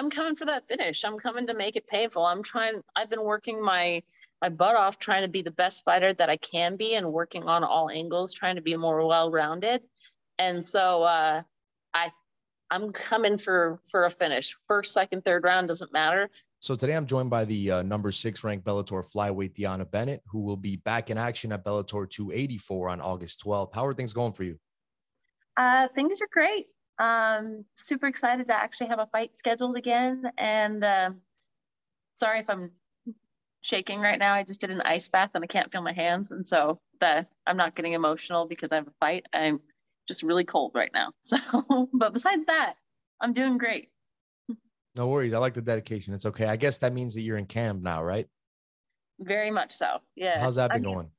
I'm coming for that finish. I'm coming to make it painful. I'm trying. I've been working my my butt off trying to be the best fighter that I can be and working on all angles, trying to be more well rounded. And so uh, I I'm coming for for a finish. First, second, third round doesn't matter. So today I'm joined by the uh, number six ranked Bellator flyweight DeAnna Bennett, who will be back in action at Bellator 284 on August 12th. How are things going for you? Uh, things are great. Um, super excited to actually have a fight scheduled again. And uh, sorry if I'm shaking right now. I just did an ice bath and I can't feel my hands, and so that I'm not getting emotional because I have a fight. I'm just really cold right now. So, but besides that, I'm doing great. No worries. I like the dedication. It's okay. I guess that means that you're in camp now, right? Very much so. Yeah. How's that been I mean, going?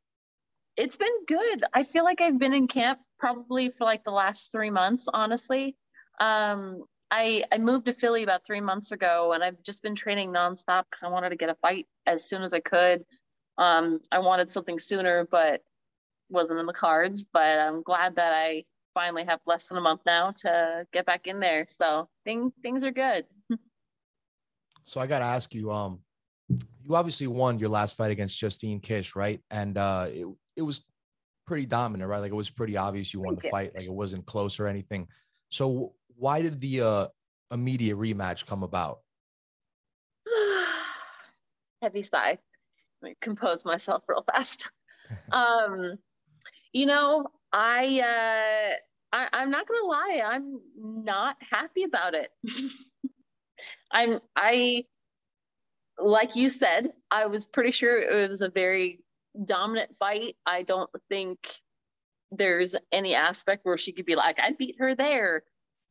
It's been good. I feel like I've been in camp probably for like the last three months, honestly. Um, I, I moved to Philly about three months ago and I've just been training nonstop because I wanted to get a fight as soon as I could. Um, I wanted something sooner, but wasn't in the cards. But I'm glad that I finally have less than a month now to get back in there. So things things are good. So I got to ask you, um, you obviously won your last fight against Justine Kish, right? And uh, it it was pretty dominant, right? Like it was pretty obvious you won the fight. Like it wasn't close or anything. So why did the uh, immediate rematch come about? Heavy sigh. Let me compose myself real fast. um, you know, I, uh, I I'm not gonna lie, I'm not happy about it. I'm I like you said, I was pretty sure it was a very dominant fight. I don't think there's any aspect where she could be like, I beat her there.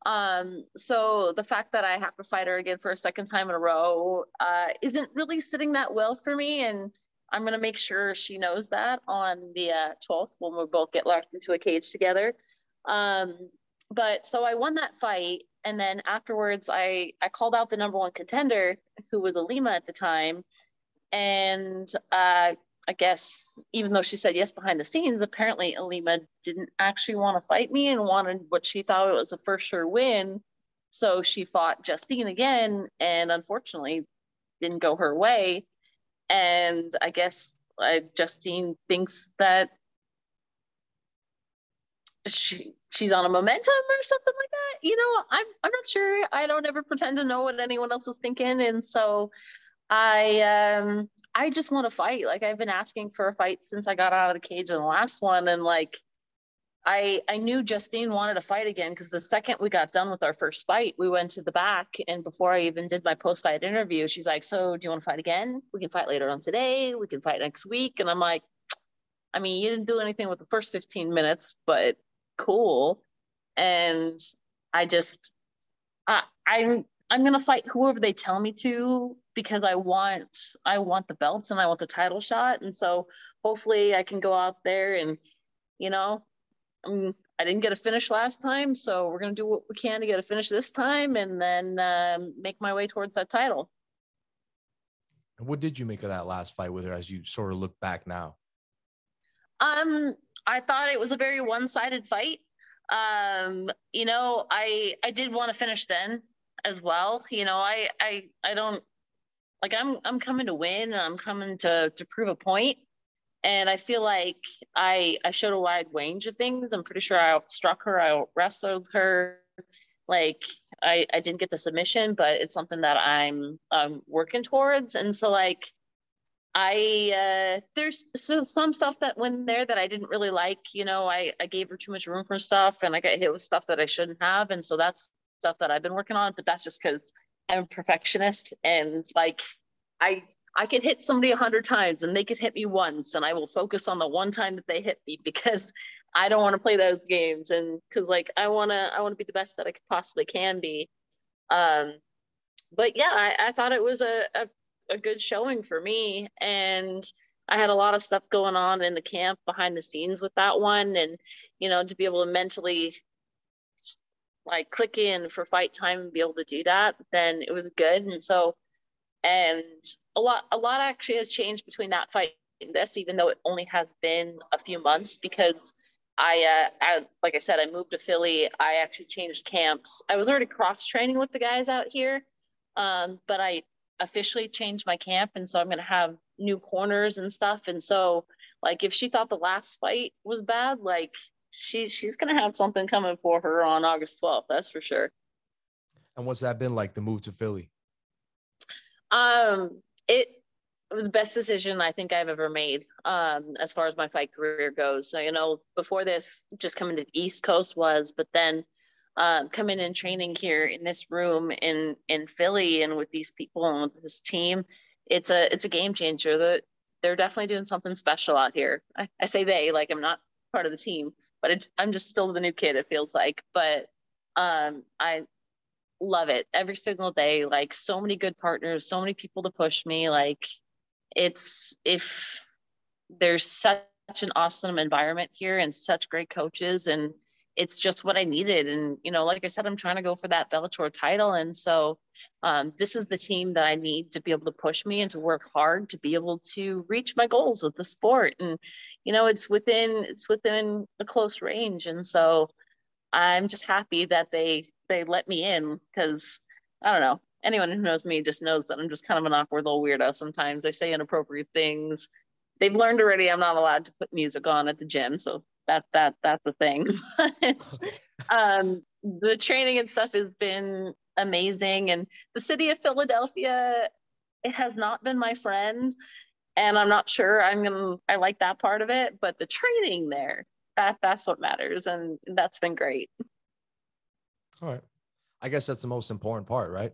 Um, so the fact that I have to fight her again for a second time in a row uh, isn't really sitting that well for me. And I'm going to make sure she knows that on the uh, 12th when we both get locked into a cage together. Um, but so I won that fight. And then afterwards, I, I called out the number one contender, who was Ilima at the time. And uh, I guess even though she said yes behind the scenes, apparently Ilima didn't actually want to fight me and wanted what she thought was a for sure win. So she fought Justine again, and unfortunately, didn't go her way. And I guess uh, Justine thinks that she she's on a momentum or something like that. You know, I'm I'm not sure. I don't ever pretend to know what anyone else is thinking, and so I um I just want to fight. Like I've been asking for a fight since I got out of the cage in the last one, and like I I knew Justine wanted to fight again because the second we got done with our first fight, we went to the back, and before I even did my post fight interview, she's like, "So do you want to fight again? We can fight later on today. We can fight next week." And I'm like, I mean, you didn't do anything with the first 15 minutes, but cool. And I just I I'm I'm gonna fight whoever they tell me to because I want I want the belts and I want the title shot. And so hopefully I can go out there and you know um, I didn't get a finish last time, so we're gonna do what we can to get a finish this time and then um, make my way towards that title. What did you make of that last fight with her as you sort of look back now? Um, I thought it was a very one-sided fight. Um, you know, I I did want to finish then as well. You know, I I I don't like I'm I'm coming to win and I'm coming to to prove a point. And I feel like I I showed a wide range of things. I'm pretty sure I outstruck her, I wrestled her. Like I I didn't get the submission, but it's something that I'm um working towards. And so like I uh there's so, some stuff that went there that I didn't really like. You know, I I gave her too much room for stuff, and I got hit with stuff that I shouldn't have, and so that's stuff that I've been working on. But that's just because I'm a perfectionist, and like I I could hit somebody a hundred times, and they could hit me once, and I will focus on the one time that they hit me because I don't want to play those games, and because like I wanna I want to be the best that I possibly can be. Um, but yeah, I, I thought it was a, a a good showing for me. And I had a lot of stuff going on in the camp behind the scenes with that one. And, you know, to be able to mentally like click in for fight time and be able to do that, then it was good. And so, and a lot, a lot actually has changed between that fight and this, even though it only has been a few months because I, uh, I, like I said, I moved to Philly. I actually changed camps. I was already cross training with the guys out here, Um, but I officially changed my camp, and so I'm gonna have new corners and stuff. And so, like, if she thought the last fight was bad, like she she's gonna have something coming for her on August 12th. That's for sure. And what's that been like? The move to Philly. Um, it was the best decision I think I've ever made um, as far as my fight career goes. So, you know, before this, just coming to the East Coast was, but then uh, coming and training here in this room in in Philly and with these people and with this team, it's a it's a game changer. That they're definitely doing something special out here. I, I say they like I'm not part of the team, but I'm just still the new kid. It feels like, but um, I love it every single day. Like so many good partners, so many people to push me. Like it's if there's such an awesome environment here and such great coaches and it's just what I needed. And, you know, like I said, I'm trying to go for that Bellator title. And so um, this is the team that I need to be able to push me and to work hard to be able to reach my goals with the sport. And, you know, it's within, it's within a close range. And so I'm just happy that they, they let me in because I don't know, anyone who knows me just knows that I'm just kind of an awkward little weirdo sometimes. They say inappropriate things. They've learned already I'm not allowed to put music on at the gym. So that that that's the thing. um the training and stuff has been amazing. And the city of Philadelphia, it has not been my friend. And I'm not sure I'm gonna I like that part of it, but the training there, that that's what matters. And that's been great. All right. I guess that's the most important part, right?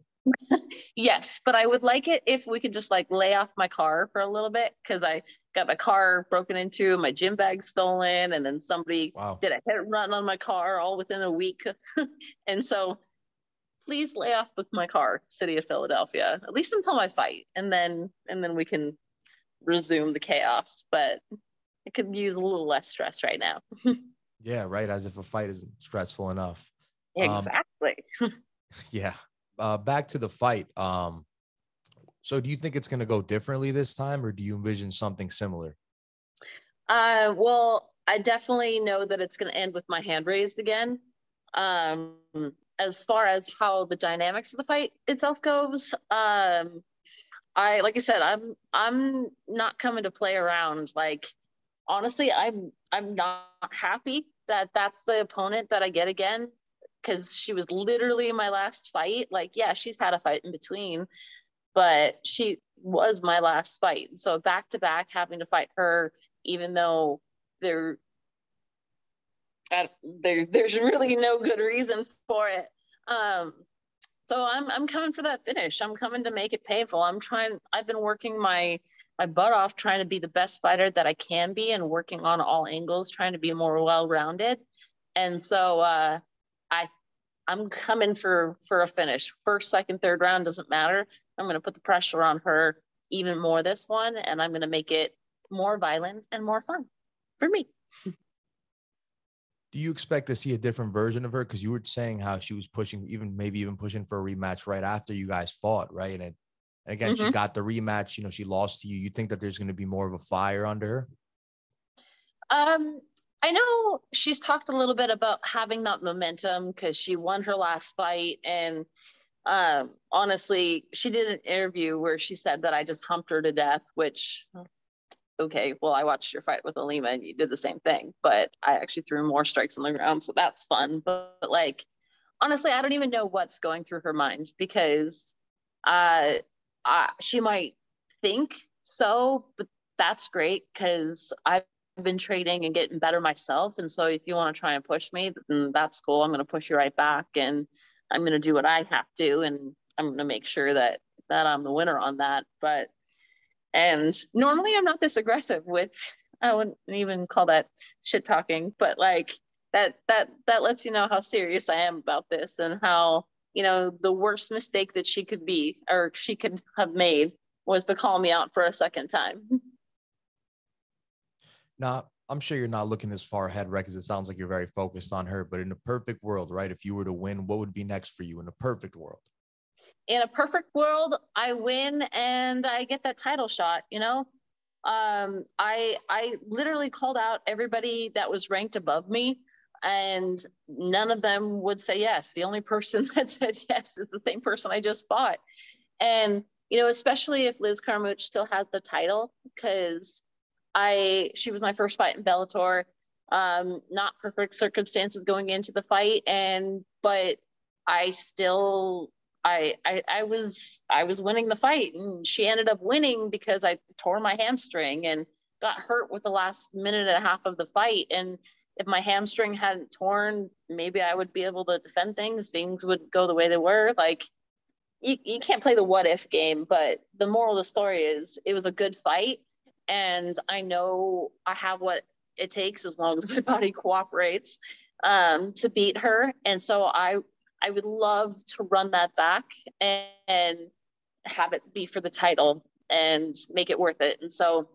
Yes, but I would like it if we could just like lay off my car for a little bit because I got my car broken into, my gym bag stolen, and then somebody wow. did a hit run on my car all within a week. and so please lay off with my car, city of Philadelphia, at least until my fight. And then and then we can resume the chaos. But I could use a little less stress right now. yeah, right. As if a fight isn't stressful enough. Exactly. Um, yeah uh, back to the fight. Um, so do you think it's going to go differently this time, or do you envision something similar? Uh, well, I definitely know that it's going to end with my hand raised again. Um, as far as how the dynamics of the fight itself goes, um, I like I said, I'm I'm not coming to play around. Like honestly, I'm I'm not happy that that's the opponent that I get again because she was literally my last fight. Like, yeah, she's had a fight in between, but she was my last fight. So back to back, having to fight her, even though there, there, there's really no good reason for it. Um, so I'm I'm coming for that finish. I'm coming to make it painful. I'm trying. I've been working my my butt off trying to be the best fighter that I can be and working on all angles, trying to be more well rounded. And so uh, I I'm coming for for a finish. First, second, third round doesn't matter. I'm going to put the pressure on her even more this one, and I'm going to make it more violent and more fun for me. Do you expect to see a different version of her? Because you were saying how she was pushing, even maybe even pushing for a rematch right after you guys fought, right? And, and again, mm-hmm. she got the rematch. You know, she lost to you. You think that there's going to be more of a fire under her? Um, I know she's talked a little bit about having that momentum because she won her last fight. And um, honestly, she did an interview where she said that I just humped her to death, which, okay, well, I watched your fight with Ilima and you did the same thing, but I actually threw more strikes on the ground. So that's fun. But, but like, honestly, I don't even know what's going through her mind because uh, uh, she might think so, but that's great because I've been trading and getting better myself. And so if you want to try and push me, then that's cool. I'm going to push you right back and I'm going to do what I have to. And I'm going to make sure that, that I'm the winner on that. But, and normally I'm not this aggressive with, I wouldn't even call that shit talking, but like that, that, that lets you know how serious I am about this and how, you know, the worst mistake that she could be, or she could have made was to call me out for a second time. Now, I'm sure you're not looking this far ahead, right? Because it sounds like you're very focused on her. But in a perfect world, right? If you were to win, what would be next for you in a perfect world? In a perfect world, I win and I get that title shot. You know, um, I I literally called out everybody that was ranked above me and none of them would say yes. The only person that said yes is the same person I just fought. And, you know, especially if Liz Carmouche still had the title, because I, she was my first fight in Bellator. Um, not perfect circumstances going into the fight. And, but I still, I, I, I was, I was winning the fight and she ended up winning because I tore my hamstring and got hurt with the last minute and a half of the fight. And, if my hamstring hadn't torn, maybe I would be able to defend things. Things would go the way they were. Like you, you can't play the what if game, but the moral of the story is it was a good fight. And I know I have what it takes as long as my body cooperates um, to beat her. And so I I would love to run that back and, and have it be for the title and make it worth it. And so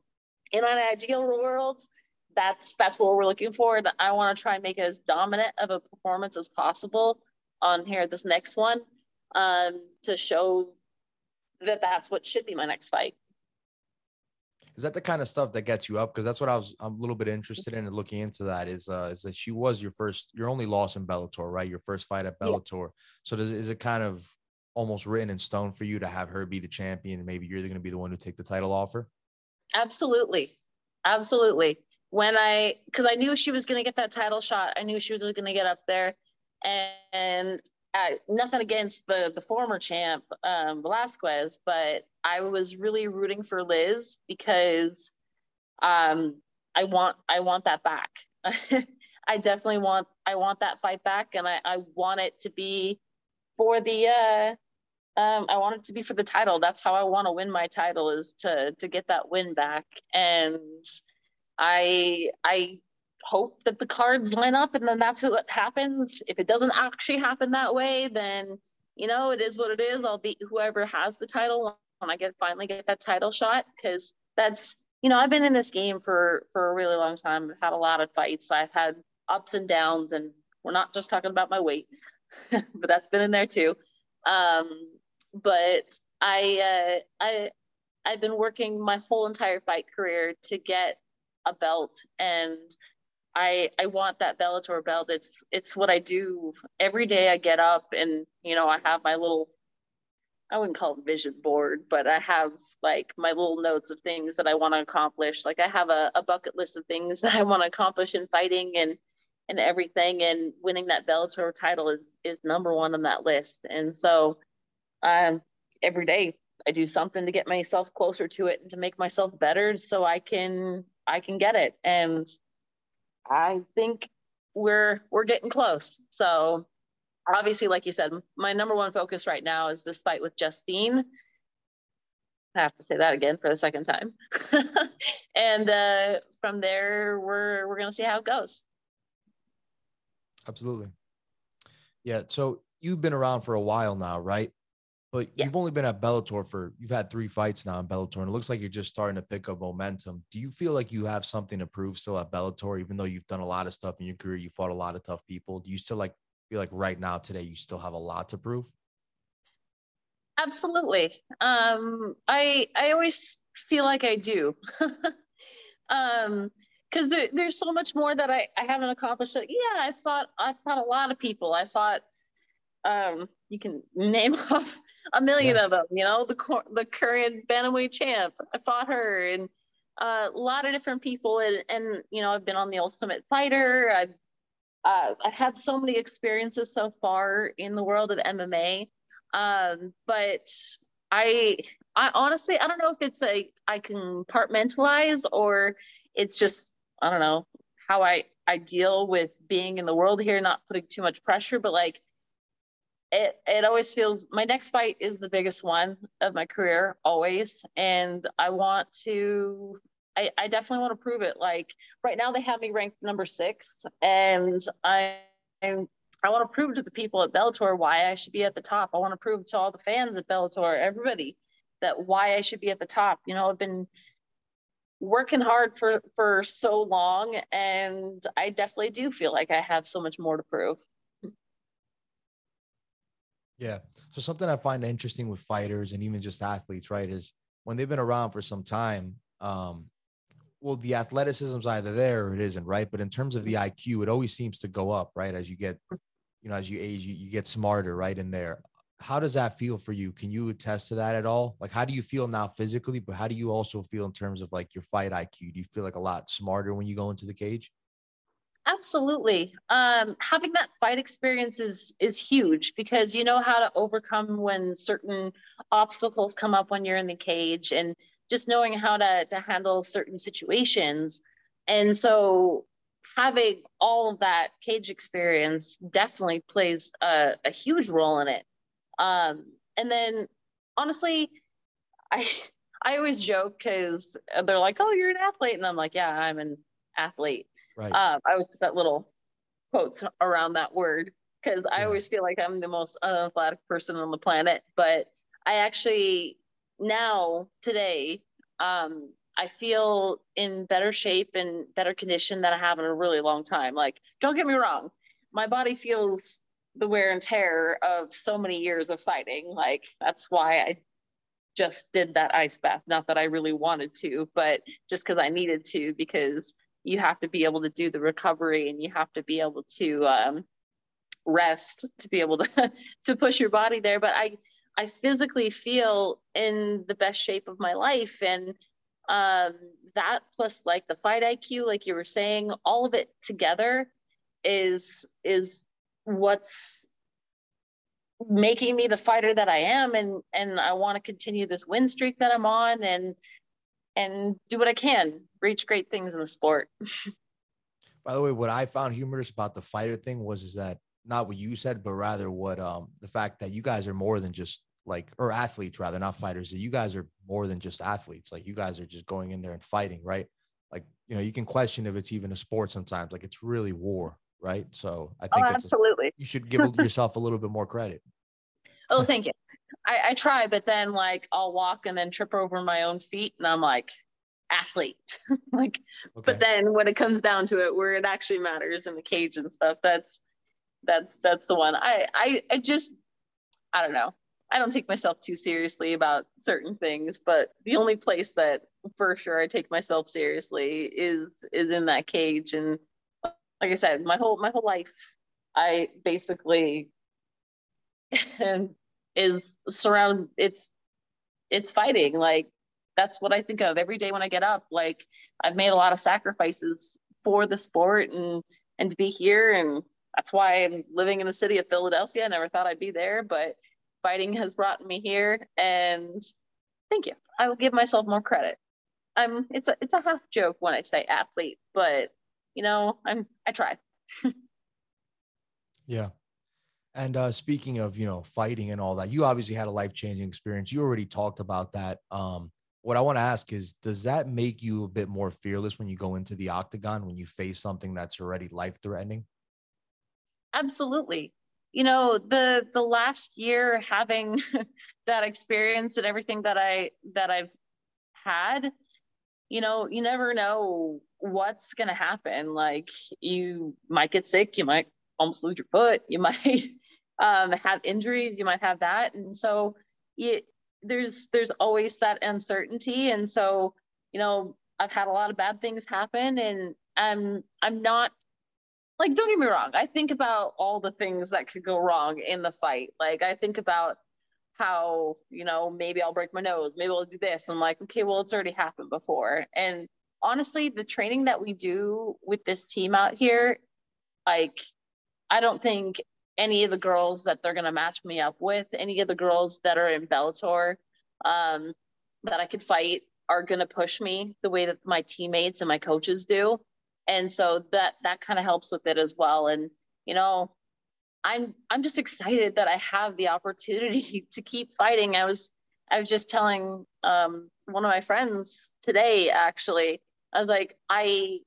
in an ideal world, that's that's what we're looking for. I want to try and make as dominant of a performance as possible on here this next one um, to show that that's what should be my next fight. Is that the kind of stuff that gets you up? Because that's what I was I'm a little bit interested in and looking into that is uh is that she was your first your only loss in Bellator, right? Your first fight at Bellator. Yeah. So does is it kind of almost written in stone for you to have her be the champion and maybe you're going to be the one to take the title off her? Absolutely. Absolutely when I, because I knew she was going to get that title shot, I knew she was going to get up there, and, and I, nothing against the the former champ um, Velasquez, but I was really rooting for Liz because um, I want I want that back. I definitely want I want that fight back, and I, I want it to be for the uh, um, I want it to be for the title. That's how I want to win my title is to to get that win back, and I I hope that the cards line up and then that's what happens. If it doesn't actually happen that way, then you know it is what it is. I'll beat whoever has the title when I get finally get that title shot because that's you know I've been in this game for for a really long time. I've had a lot of fights. I've had ups and downs, and we're not just talking about my weight, but that's been in there too. Um, but I uh, I I've been working my whole entire fight career to get a belt and I I want that Bellator belt. It's it's what I do every day. I get up and you know I have my little I wouldn't call it vision board, but I have like my little notes of things that I want to accomplish. Like I have a, a bucket list of things that I want to accomplish in fighting and and everything. And winning that Bellator title is is number one on that list. And so um every day I do something to get myself closer to it and to make myself better so I can I can get it. And I think we're we're getting close. So obviously, like you said, my number one focus right now is this fight with Justine. I have to say that again for the second time. and uh, from there, we're we're gonna see how it goes. Absolutely. Yeah. So you've been around for a while now, right? But yeah. you've only been at Bellator for you've had three fights now in Bellator, and it looks like you're just starting to pick up momentum. Do you feel like you have something to prove still at Bellator, even though you've done a lot of stuff in your career, you fought a lot of tough people? Do you still like feel like right now today you still have a lot to prove? Absolutely. Um, I I always feel like I do. um, because there, there's so much more that I, I haven't accomplished. Yeah, I fought I fought a lot of people. I fought um you can name off a million yeah. of them. You know, the the current bantamweight champ. I fought her, and uh, a lot of different people. And, and you know, I've been on the Ultimate Fighter. I've uh, I've had so many experiences so far in the world of MMA. Um, but I I honestly I don't know if it's a I can compartmentalize or it's just I don't know how I I deal with being in the world here, not putting too much pressure, but like it it always feels my next fight is the biggest one of my career always. And i want to i, I definitely want to prove it. Like right now they have me ranked number six. And i i want to prove to the people at bellator why i should be at the top. I want to prove to all the fans at bellator everybody that why i should be at the top. You know i've been working hard for for so long and i definitely do feel like i have so much more to prove yeah. So something I find interesting with fighters and even just athletes, right, is when they've been around for some time, um, well, the athleticism's either there or it isn't, right? But in terms of the IQ, it always seems to go up, right? As you get, you know, as you age, you, you get smarter, right? In there. How does that feel for you? Can you attest to that at all? Like, how do you feel now physically, but how do you also feel in terms of like your fight IQ? Do you feel like a lot smarter when you go into the cage? Absolutely. Um, having that fight experience is is huge because you know how to overcome when certain obstacles come up when you're in the cage, and just knowing how to to handle certain situations. And so, having all of that cage experience definitely plays a, a huge role in it. Um, and then, honestly, I I always joke because they're like, "Oh, you're an athlete," and I'm like, "Yeah, I'm an athlete." Right. Um, I always put that little quotes around that word because I always feel like I'm the most unathletic person on the planet. But I actually now today, um, I feel in better shape and better condition than I have in a really long time. Like, don't get me wrong, my body feels the wear and tear of so many years of fighting. Like, that's why I just did that ice bath. Not that I really wanted to, but just because I needed to, because you have to be able to do the recovery and you have to be able to um, rest to be able to to push your body there. But i i physically feel in the best shape of my life. And um, that plus like the fight iq like you were saying all of it together is is what's making me the fighter that i am. And and i want to continue this win streak that i'm on. And and do what I can, reach great things in the sport. By the way, what I found humorous about the fighter thing was is that not what you said, but rather what um the fact that you guys are more than just like or athletes rather, not fighters. That you guys are more than just athletes. Like you guys are just going in there and fighting, right? Like you know, you can question if it's even a sport sometimes. Like it's really war, right? So I think oh, absolutely a, you should give yourself a little bit more credit. Oh, thank you. I, I try, but then like I'll walk and then trip over my own feet, and I'm like, athlete. like, okay. but then when it comes down to it, where it actually matters in the cage and stuff, that's that's that's the one. I I I just I don't know. I don't take myself too seriously about certain things, but the only place that for sure I take myself seriously is is in that cage. And like I said, my whole my whole life, I basically is surround it's it's fighting. Like that's what i think of every day when i get up. Like i've made a lot of sacrifices for the sport and and to be here. And that's why i'm living in the city of philadelphia. I never thought i'd be there but fighting has brought me here. And thank you. I will give myself more credit. I'm it's a it's a half joke when i say athlete but you know i'm i try. Yeah and uh, speaking of, you know, fighting and all that, you obviously had a life changing experience. You already talked about that. Um, what I want to ask is, does that make you a bit more fearless when you go into the octagon when you face something that's already life threatening? Absolutely. You know, the the last year having that experience and everything that I that I've had, you know, you never know what's going to happen. Like you might get sick, you might almost lose your foot, you might um, have injuries, you might have that. And so it, there's there's always that uncertainty. And so, you know, I've had a lot of bad things happen and I'm I'm not like don't get me wrong. I think about all the things that could go wrong in the fight. Like I think about how, you know, maybe I'll break my nose, maybe I'll do this. I'm like, okay, well, it's already happened before. And honestly, the training that we do with this team out here, like I don't think any of the girls that they're going to match me up with, any of the girls that are in Bellator um, that I could fight are going to push me the way that my teammates and my coaches do. And so that that kind of helps with it as well. And you know, I'm I'm just excited that I have the opportunity to keep fighting. I was I was just telling um, one of my friends today actually. I was like, I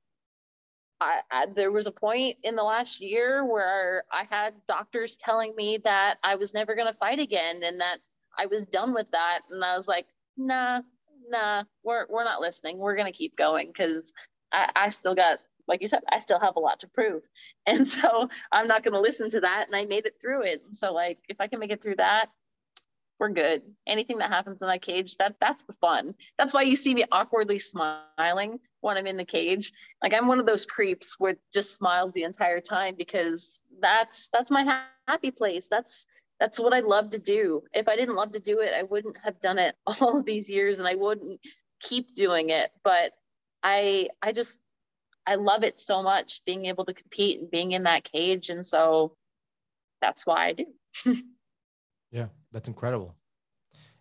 I, I, there was a point in the last year where I had doctors telling me that I was never going to fight again and that I was done with that. And I was like, nah, nah, we're, we're not listening. We're going to keep going because I, I still got, like you said, I still have a lot to prove. And so I'm not going to listen to that. And I made it through it. And so, like, if I can make it through that, we're good. Anything that happens in that cage, that that's the fun. That's why you see me awkwardly smiling when I'm in the cage. Like I'm one of those creeps where just smiles the entire time because that's that's my happy place. That's that's what I love to do. If I didn't love to do it, I wouldn't have done it all of these years and I wouldn't keep doing it. But I I just I love it so much being able to compete and being in that cage. And so that's why I do. yeah, that's incredible.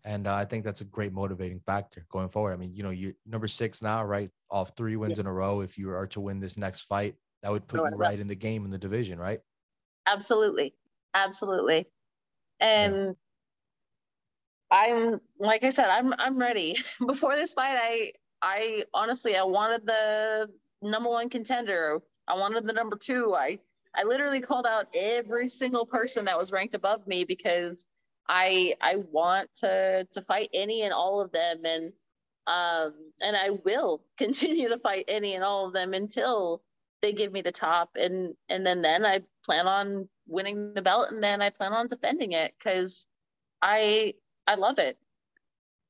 And uh, I think that's a great motivating factor going forward. I mean, you know, you're number six now, right? Off three wins yeah. in a row. If you are to win this next fight, that would put you right in the game in the division, right? Absolutely. Absolutely. And yeah. I'm like I said, I'm I'm ready. Before this fight, I I honestly I wanted the number one contender. I wanted the number two. I I literally called out every single person that was ranked above me because I I want to to fight any and all of them and um and I will continue to fight any and all of them until they give me the top and and then then I plan on winning the belt and then I plan on defending it cuz I I love it.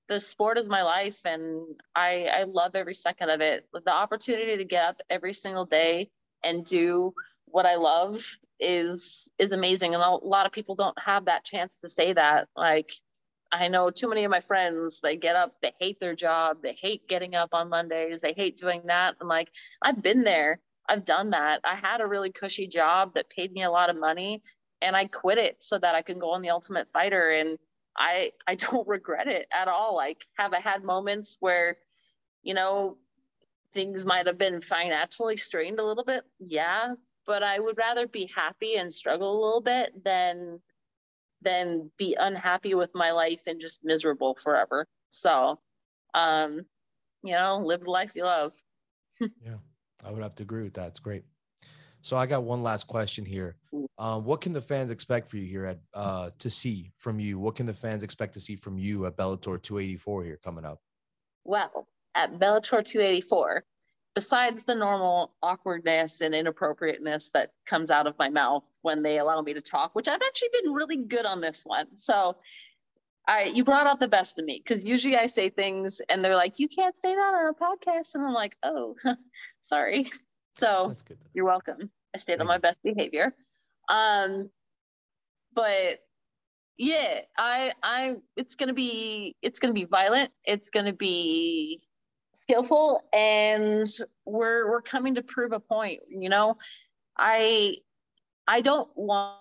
The sport is my life and I I love every second of it. The opportunity to get up every single day and do what I love is is amazing. And a lot of people don't have that chance to say that. Like I know too many of my friends they get up they hate their job they hate getting up on Mondays they hate doing that. I'm like I've been there. I've done that. I had a really cushy job that paid me a lot of money and I quit it so that I can go on the ultimate fighter. And I I don't regret it at all. Like have I had moments where you know things might have been financially strained a little bit yeah but I would rather be happy and struggle a little bit than than be unhappy with my life and just miserable forever. So, um, you know, live the life you love. yeah, I would have to agree with that. It's great. So I got one last question here. Um, what can the fans expect for you here at uh, to see from you? What can the fans expect to see from you at Bellator 284 here coming up? Well, at Bellator 284, besides the normal awkwardness and inappropriateness that comes out of my mouth when they allow me to talk, which I've actually been really good on this one. So I you brought out the best of me because usually I say things and they're like, you can't say that on a podcast. And I'm like, oh, sorry. So good. you're welcome. I stayed on my best behavior. Um, but yeah, I I it's gonna be it's gonna be violent. It's gonna be skillful and we're we're coming to prove a point you know? I i don't want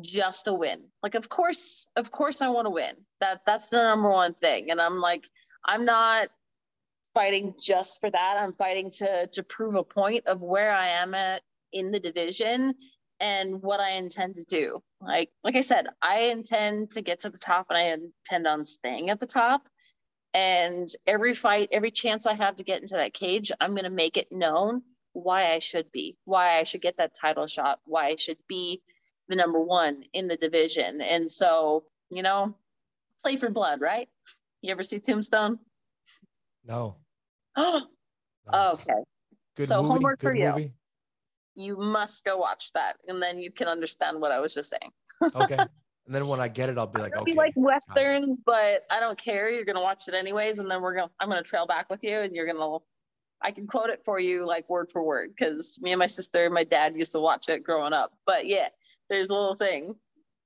just a win. Like of course of course i want to win. That that's the number one thing. And i'm like i'm not fighting just for that. I'm fighting to to prove a point of where i am at in the division and what i intend to do. Like like i said i intend to get to the top and i intend on staying at the top and every fight, every chance I have to get into that cage, I'm going to make it known why I should be, why I should get that title shot, why I should be the number one in the division. And so, you know, play for blood, right? You ever see Tombstone? No. Oh, no. okay. Good so movie, homework for you. Movie. You must go watch that, and then you can understand what I was just saying. okay. And then when I get it, I'll be like, okay. Be like westerns, but I don't care. You're gonna watch it anyways, and then we're gonna I'm gonna trail back with you, and you're gonna I can quote it for you like word for word because me and my sister and my dad used to watch it growing up. But yeah, there's a little thing,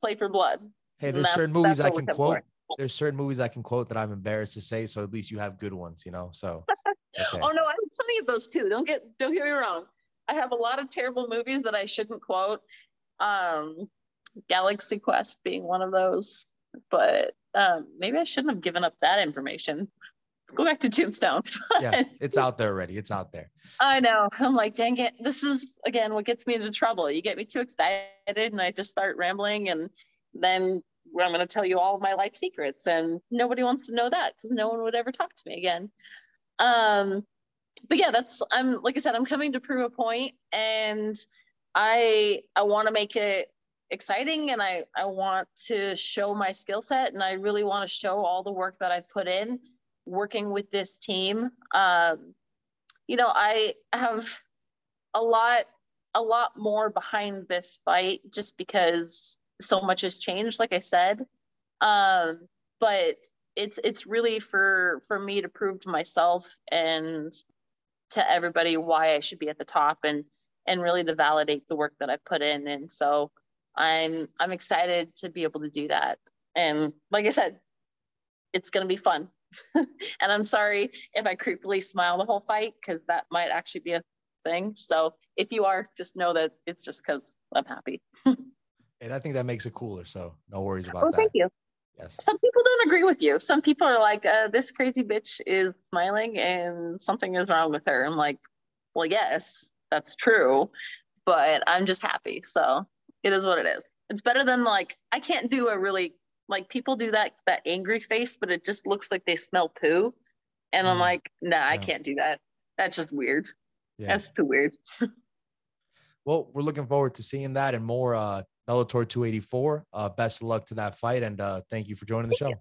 play for blood. Hey, there's certain movies I can quote. For. There's certain movies I can quote that I'm embarrassed to say, so at least you have good ones, you know. So. Okay. oh no, I have plenty of those too. Don't get don't get me wrong. I have a lot of terrible movies that I shouldn't quote. Um, Galaxy Quest being one of those. But um, maybe I shouldn't have given up that information. Go back to Tombstone. yeah, it's out there already. It's out there. I know. I'm like, dang it. This is again what gets me into trouble. You get me too excited, and I just start rambling, and then I'm going to tell you all of my life secrets, and nobody wants to know that because no one would ever talk to me again. Um, but yeah, that's I'm like I said, I'm coming to prove a point, and I I want to make it exciting and I, I want to show my skill set and I really want to show all the work that I've put in working with this team. Um, you know, I have a lot, a lot more behind this fight just because so much has changed, like I said. Um, but it's it's really for for me to prove to myself and to everybody why I should be at the top and and really to validate the work that I've put in. And so I'm I'm excited to be able to do that. And like I said, it's gonna be fun. and I'm sorry if I creepily smile the whole fight because that might actually be a thing. So if you are, just know that it's just because I'm happy. and I think that makes it cooler. So no worries about oh, that. Thank you. Yes. Some people don't agree with you. Some people are like, uh, this crazy bitch is smiling and something is wrong with her. I'm like, well, yes, that's true, but I'm just happy. So it is what it is. It's better than like, I can't do a really, like people do that, that angry face, but it just looks like they smell poo. And mm. I'm like, nah, yeah. I can't do that. That's just weird. Yeah. That's too weird. well, we're looking forward to seeing that and more uh Bellator 284. Uh, best of luck to that fight, and uh, thank you for joining the show.